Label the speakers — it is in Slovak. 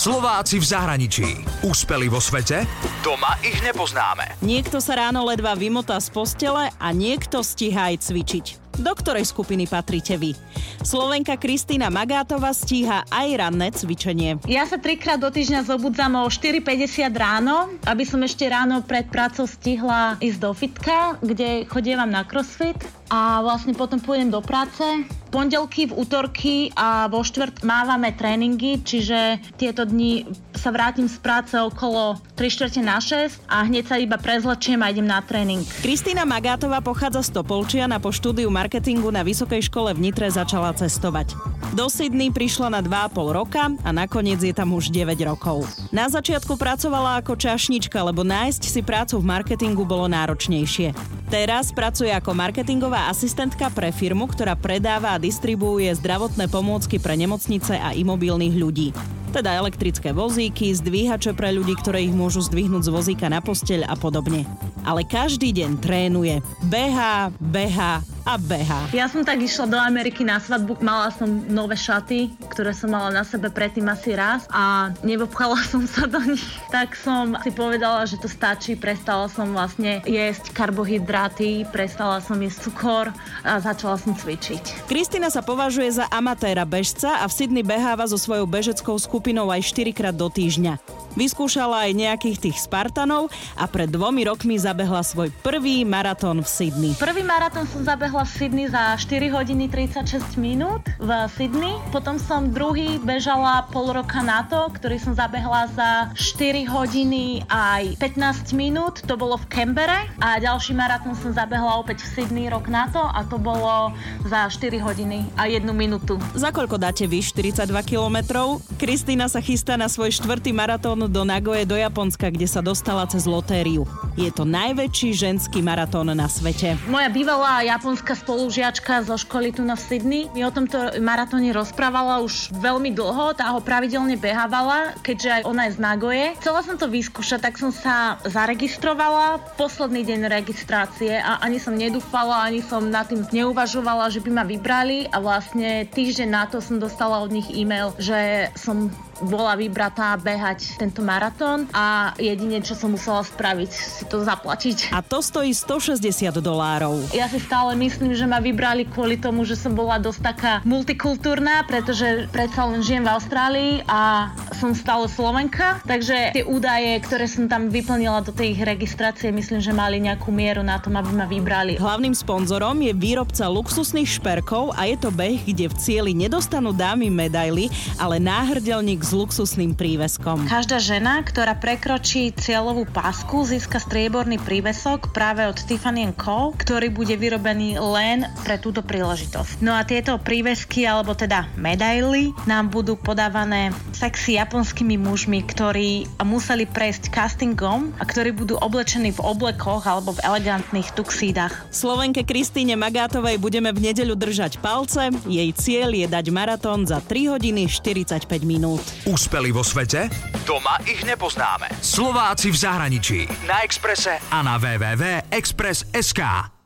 Speaker 1: Slováci v zahraničí. Úspeli vo svete? Doma ich nepoznáme.
Speaker 2: Niekto sa ráno ledva vymotá z postele a niekto stíha aj cvičiť. Do ktorej skupiny patríte vy? Slovenka Kristýna Magátová stíha aj ranné cvičenie.
Speaker 3: Ja sa trikrát do týždňa zobudzam o 4.50 ráno, aby som ešte ráno pred prácou stihla ísť do fitka, kde chodievam na crossfit a vlastne potom pôjdem do práce. Pondelky, v útorky a vo štvrt mávame tréningy, čiže tieto dni sa vrátim z práce okolo 3 čtvrte na 6 a hneď sa iba prezlečiem a idem na tréning.
Speaker 2: Kristýna Magátová pochádza z Topolčian a po štúdiu marketingu na Vysokej škole v Nitre začala cestovať. Do Sydney prišla na 2,5 roka a nakoniec je tam už 9 rokov. Na začiatku pracovala ako čašnička, lebo nájsť si prácu v marketingu bolo náročnejšie. Teraz pracuje ako marketingová asistentka pre firmu, ktorá predáva a distribuuje zdravotné pomôcky pre nemocnice a imobilných ľudí teda elektrické vozíky, zdvíhače pre ľudí, ktoré ich môžu zdvihnúť z vozíka na posteľ a podobne. Ale každý deň trénuje. Behá, behá a beha.
Speaker 3: Ja som tak išla do Ameriky na svadbu, mala som nové šaty, ktoré som mala na sebe predtým asi raz a nevopchala som sa do nich. Tak som si povedala, že to stačí, prestala som vlastne jesť karbohydráty, prestala som jesť cukor a začala som cvičiť.
Speaker 2: Kristina sa považuje za amatéra bežca a v Sydney beháva so svojou bežeckou skupinou aj 4 krát do týždňa. Vyskúšala aj nejakých tých Spartanov a pred dvomi rokmi zabehla svoj prvý maratón v Sydney.
Speaker 3: Prvý maratón som zabehla v Sydney za 4 hodiny 36 minút v Sydney. Potom som druhý bežala pol roka na to, ktorý som zabehla za 4 hodiny aj 15 minút. To bolo v Canberre. A ďalší maratón som zabehla opäť v Sydney rok na to a to bolo za 4 hodiny a 1 minútu.
Speaker 2: Za koľko dáte vy 42 kilometrov? Kristýna sa chystá na svoj štvrtý maratón maratón do Nagoje do Japonska, kde sa dostala cez lotériu. Je to najväčší ženský maratón na svete.
Speaker 3: Moja bývalá japonská spolužiačka zo školy tu na Sydney mi o tomto maratóne rozprávala už veľmi dlho, tá ho pravidelne behávala, keďže aj ona je z Nagoje. Chcela som to vyskúšať, tak som sa zaregistrovala posledný deň registrácie a ani som nedúfala, ani som nad tým neuvažovala, že by ma vybrali a vlastne týždeň na to som dostala od nich e-mail, že som bola vybratá behať tento maratón a jedine, čo som musela spraviť, si to zaplatiť.
Speaker 2: A to stojí 160 dolárov.
Speaker 3: Ja si stále myslím, že ma vybrali kvôli tomu, že som bola dosť taká multikultúrna, pretože predsa len žijem v Austrálii a som stále Slovenka, takže tie údaje, ktoré som tam vyplnila do tej ich registrácie, myslím, že mali nejakú mieru na tom, aby ma vybrali.
Speaker 2: Hlavným sponzorom je výrobca luxusných šperkov a je to beh, kde v cieli nedostanú dámy medaily, ale náhrdelník s luxusným príveskom.
Speaker 3: Každá žena, ktorá prekročí cieľovú pásku, získa strieborný prívesok práve od Tiffany Co., ktorý bude vyrobený len pre túto príležitosť. No a tieto prívesky, alebo teda medaily, nám budú podávané sexy japonskými mužmi, ktorí museli prejsť castingom a ktorí budú oblečení v oblekoch alebo v elegantných tuxídach.
Speaker 2: Slovenke Kristýne Magátovej budeme v nedeľu držať palce. Jej cieľ je dať maratón za 3 hodiny 45 minút.
Speaker 1: Úspeli vo svete? Doma ich nepoznáme. Slováci v zahraničí. Na Exprese a na www.express.sk.